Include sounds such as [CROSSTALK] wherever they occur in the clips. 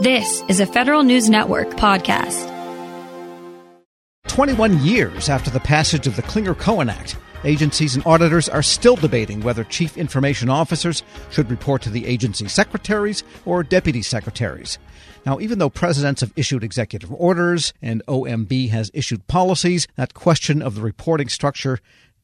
This is a Federal News Network podcast. 21 years after the passage of the Clinger Cohen Act, agencies and auditors are still debating whether chief information officers should report to the agency secretaries or deputy secretaries. Now, even though presidents have issued executive orders and OMB has issued policies, that question of the reporting structure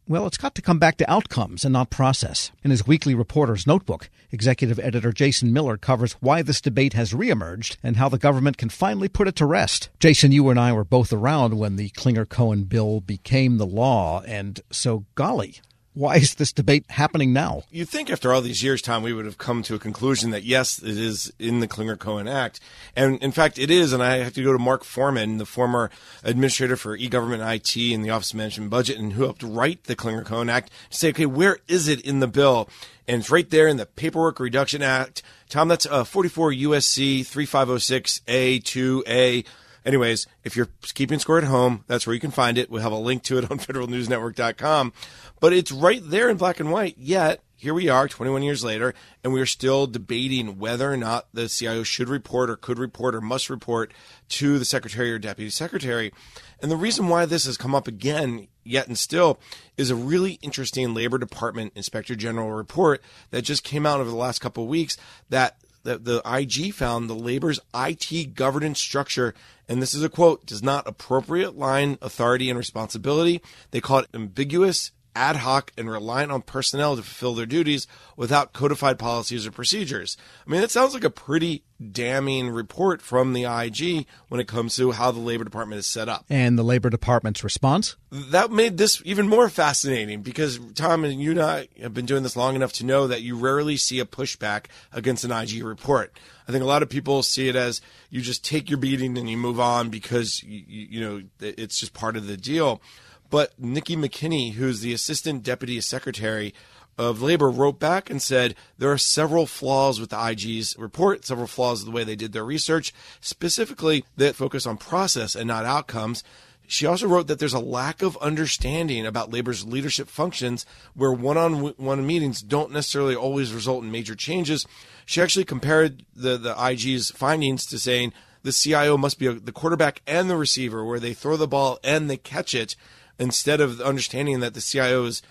well, it's got to come back to outcomes and not process. In his weekly reporter's notebook, executive editor Jason Miller covers why this debate has reemerged and how the government can finally put it to rest. Jason, you and I were both around when the Clinger Cohen bill became the law, and so golly, why is this debate happening now? You'd think after all these years, Tom, we would have come to a conclusion that yes, it is in the Clinger Cohen Act. And in fact, it is. And I have to go to Mark Forman, the former administrator for e government IT and the Office of Management Budget, and who helped write the Clinger Cohen Act to say, okay, where is it in the bill? And it's right there in the Paperwork Reduction Act. Tom, that's uh, 44 USC 3506A2A. Anyways, if you're keeping score at home, that's where you can find it. We'll have a link to it [LAUGHS] on federalnewsnetwork.com. But it's right there in black and white. Yet, here we are 21 years later, and we're still debating whether or not the CIO should report or could report or must report to the secretary or deputy secretary. And the reason why this has come up again, yet and still, is a really interesting Labor Department Inspector General report that just came out over the last couple of weeks that the, the IG found the labor's IT governance structure, and this is a quote, does not appropriate line authority and responsibility. They call it ambiguous, ad hoc, and reliant on personnel to fulfill their duties without codified policies or procedures. I mean, that sounds like a pretty damning report from the IG when it comes to how the Labor Department is set up. And the Labor Department's response? That made this even more fascinating because, Tom, and you and I have been doing this long enough to know that you rarely see a pushback against an IG report. I think a lot of people see it as you just take your beating and you move on because, you, you know, it's just part of the deal. But Nikki McKinney, who's the assistant deputy secretary of labor, wrote back and said there are several flaws with the IG's report, several flaws of the way they did their research, specifically that focus on process and not outcomes. She also wrote that there's a lack of understanding about labor's leadership functions where one on one meetings don't necessarily always result in major changes. She actually compared the, the IG's findings to saying the CIO must be the quarterback and the receiver, where they throw the ball and they catch it instead of understanding that the CIO is,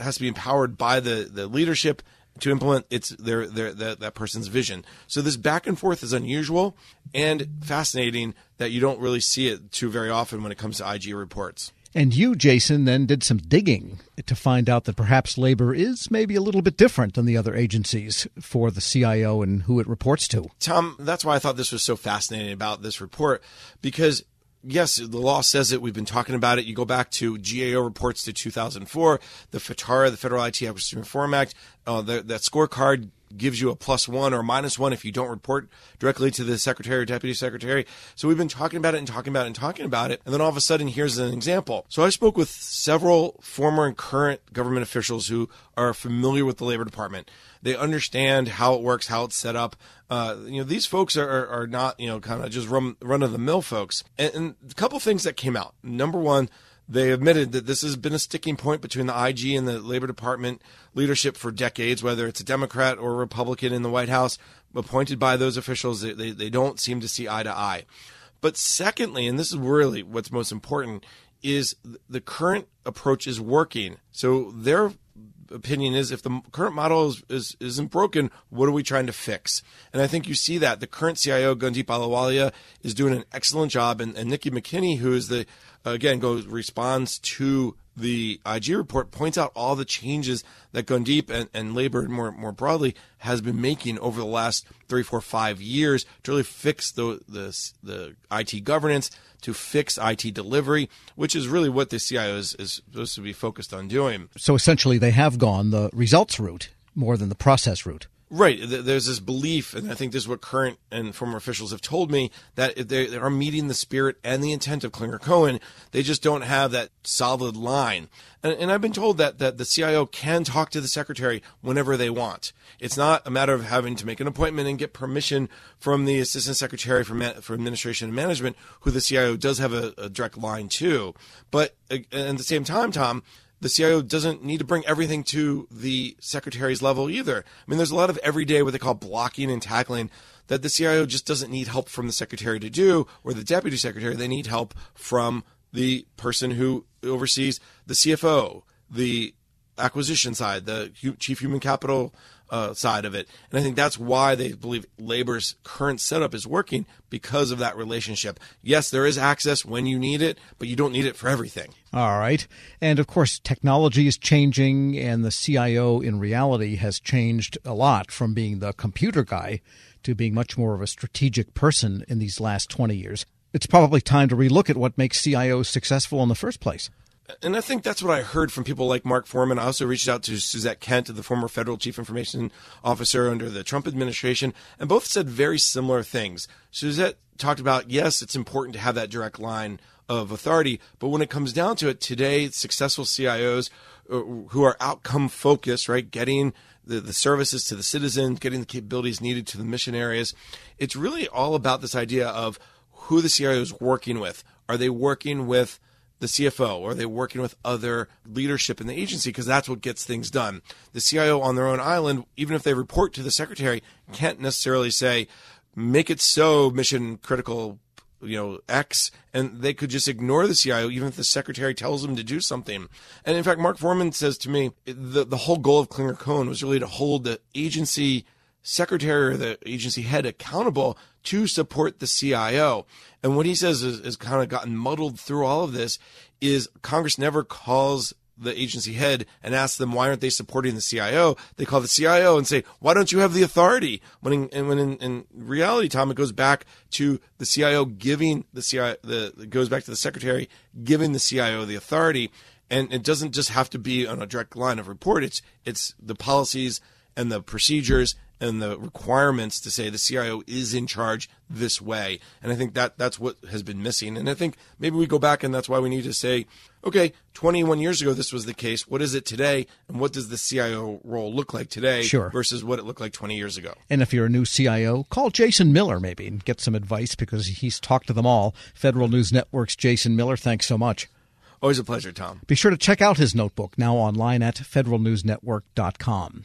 has to be empowered by the, the leadership to implement its their, their that, that person's vision. So this back and forth is unusual and fascinating that you don't really see it too very often when it comes to IG reports. And you, Jason, then did some digging to find out that perhaps labor is maybe a little bit different than the other agencies for the CIO and who it reports to. Tom, that's why I thought this was so fascinating about this report because yes, the law says it. We've been talking about it. You go back to GAO reports to 2004, the FITARA, the Federal IT Acquisition Reform Act, uh, the, that scorecard gives you a plus one or minus one if you don't report directly to the secretary or deputy secretary. So we've been talking about it and talking about it and talking about it. And then all of a sudden, here's an example. So I spoke with several former and current government officials who are familiar with the Labor Department. They understand how it works, how it's set up. Uh, you know, these folks are, are, are not, you know, kind of just run, run of the mill folks. And, and a couple things that came out. Number one, they admitted that this has been a sticking point between the IG and the Labor Department leadership for decades, whether it's a Democrat or a Republican in the White House appointed by those officials. They, they, they don't seem to see eye to eye. But secondly, and this is really what's most important, is the current approach is working. So their opinion is if the current model is, is, isn't broken, what are we trying to fix? And I think you see that. The current CIO, Gundeep Ahluwalia, is doing an excellent job. And, and Nikki McKinney, who is the, again, goes, responds to the IG report points out all the changes that Gundeep and, and labor more more broadly has been making over the last three, four, five years to really fix the the, the IT governance, to fix IT delivery, which is really what the CIO is, is supposed to be focused on doing. So essentially, they have gone the results route more than the process route. Right. There's this belief, and I think this is what current and former officials have told me, that they are meeting the spirit and the intent of Clinger Cohen. They just don't have that solid line. And, and, I've been told that, that the CIO can talk to the secretary whenever they want. It's not a matter of having to make an appointment and get permission from the assistant secretary for, for administration and management, who the CIO does have a, a direct line to. But uh, at the same time, Tom, the CIO doesn't need to bring everything to the secretary's level either. I mean, there's a lot of everyday what they call blocking and tackling that the CIO just doesn't need help from the secretary to do or the deputy secretary. They need help from the person who oversees the CFO, the acquisition side, the chief human capital uh, side of it. And I think that's why they believe labor's current setup is working because of that relationship. Yes, there is access when you need it, but you don't need it for everything. All right. And of course, technology is changing, and the CIO in reality has changed a lot from being the computer guy to being much more of a strategic person in these last 20 years. It's probably time to relook at what makes CIOs successful in the first place and I think that's what I heard from people like Mark Forman. I also reached out to Suzette Kent, the former federal chief information officer under the Trump administration, and both said very similar things. Suzette talked about, yes, it's important to have that direct line of authority, but when it comes down to it, today, successful CIOs uh, who are outcome focused, right, getting the, the services to the citizens, getting the capabilities needed to the mission areas, it's really all about this idea of who the CIO is working with. Are they working with the CFO or are they working with other leadership in the agency because that's what gets things done. The CIO on their own island, even if they report to the secretary, can't necessarily say, make it so mission critical, you know, X, and they could just ignore the CIO even if the secretary tells them to do something. And in fact, Mark Forman says to me, the, the whole goal of Clinger Cohen was really to hold the agency secretary or the agency head accountable to support the CIO. And what he says is, is kind of gotten muddled through all of this is Congress never calls the agency head and asks them why aren't they supporting the CIO. They call the CIO and say, why don't you have the authority? When in, and when in, in reality, Tom, it goes back to the CIO giving the CIO, the, it goes back to the secretary giving the CIO the authority. And it doesn't just have to be on a direct line of report. It's, it's the policies and the procedures and the requirements to say the CIO is in charge this way. And I think that that's what has been missing. And I think maybe we go back and that's why we need to say, okay, 21 years ago this was the case. What is it today? And what does the CIO role look like today sure. versus what it looked like 20 years ago? And if you're a new CIO, call Jason Miller maybe and get some advice because he's talked to them all. Federal News Network's Jason Miller, thanks so much. Always a pleasure, Tom. Be sure to check out his notebook now online at federalnewsnetwork.com.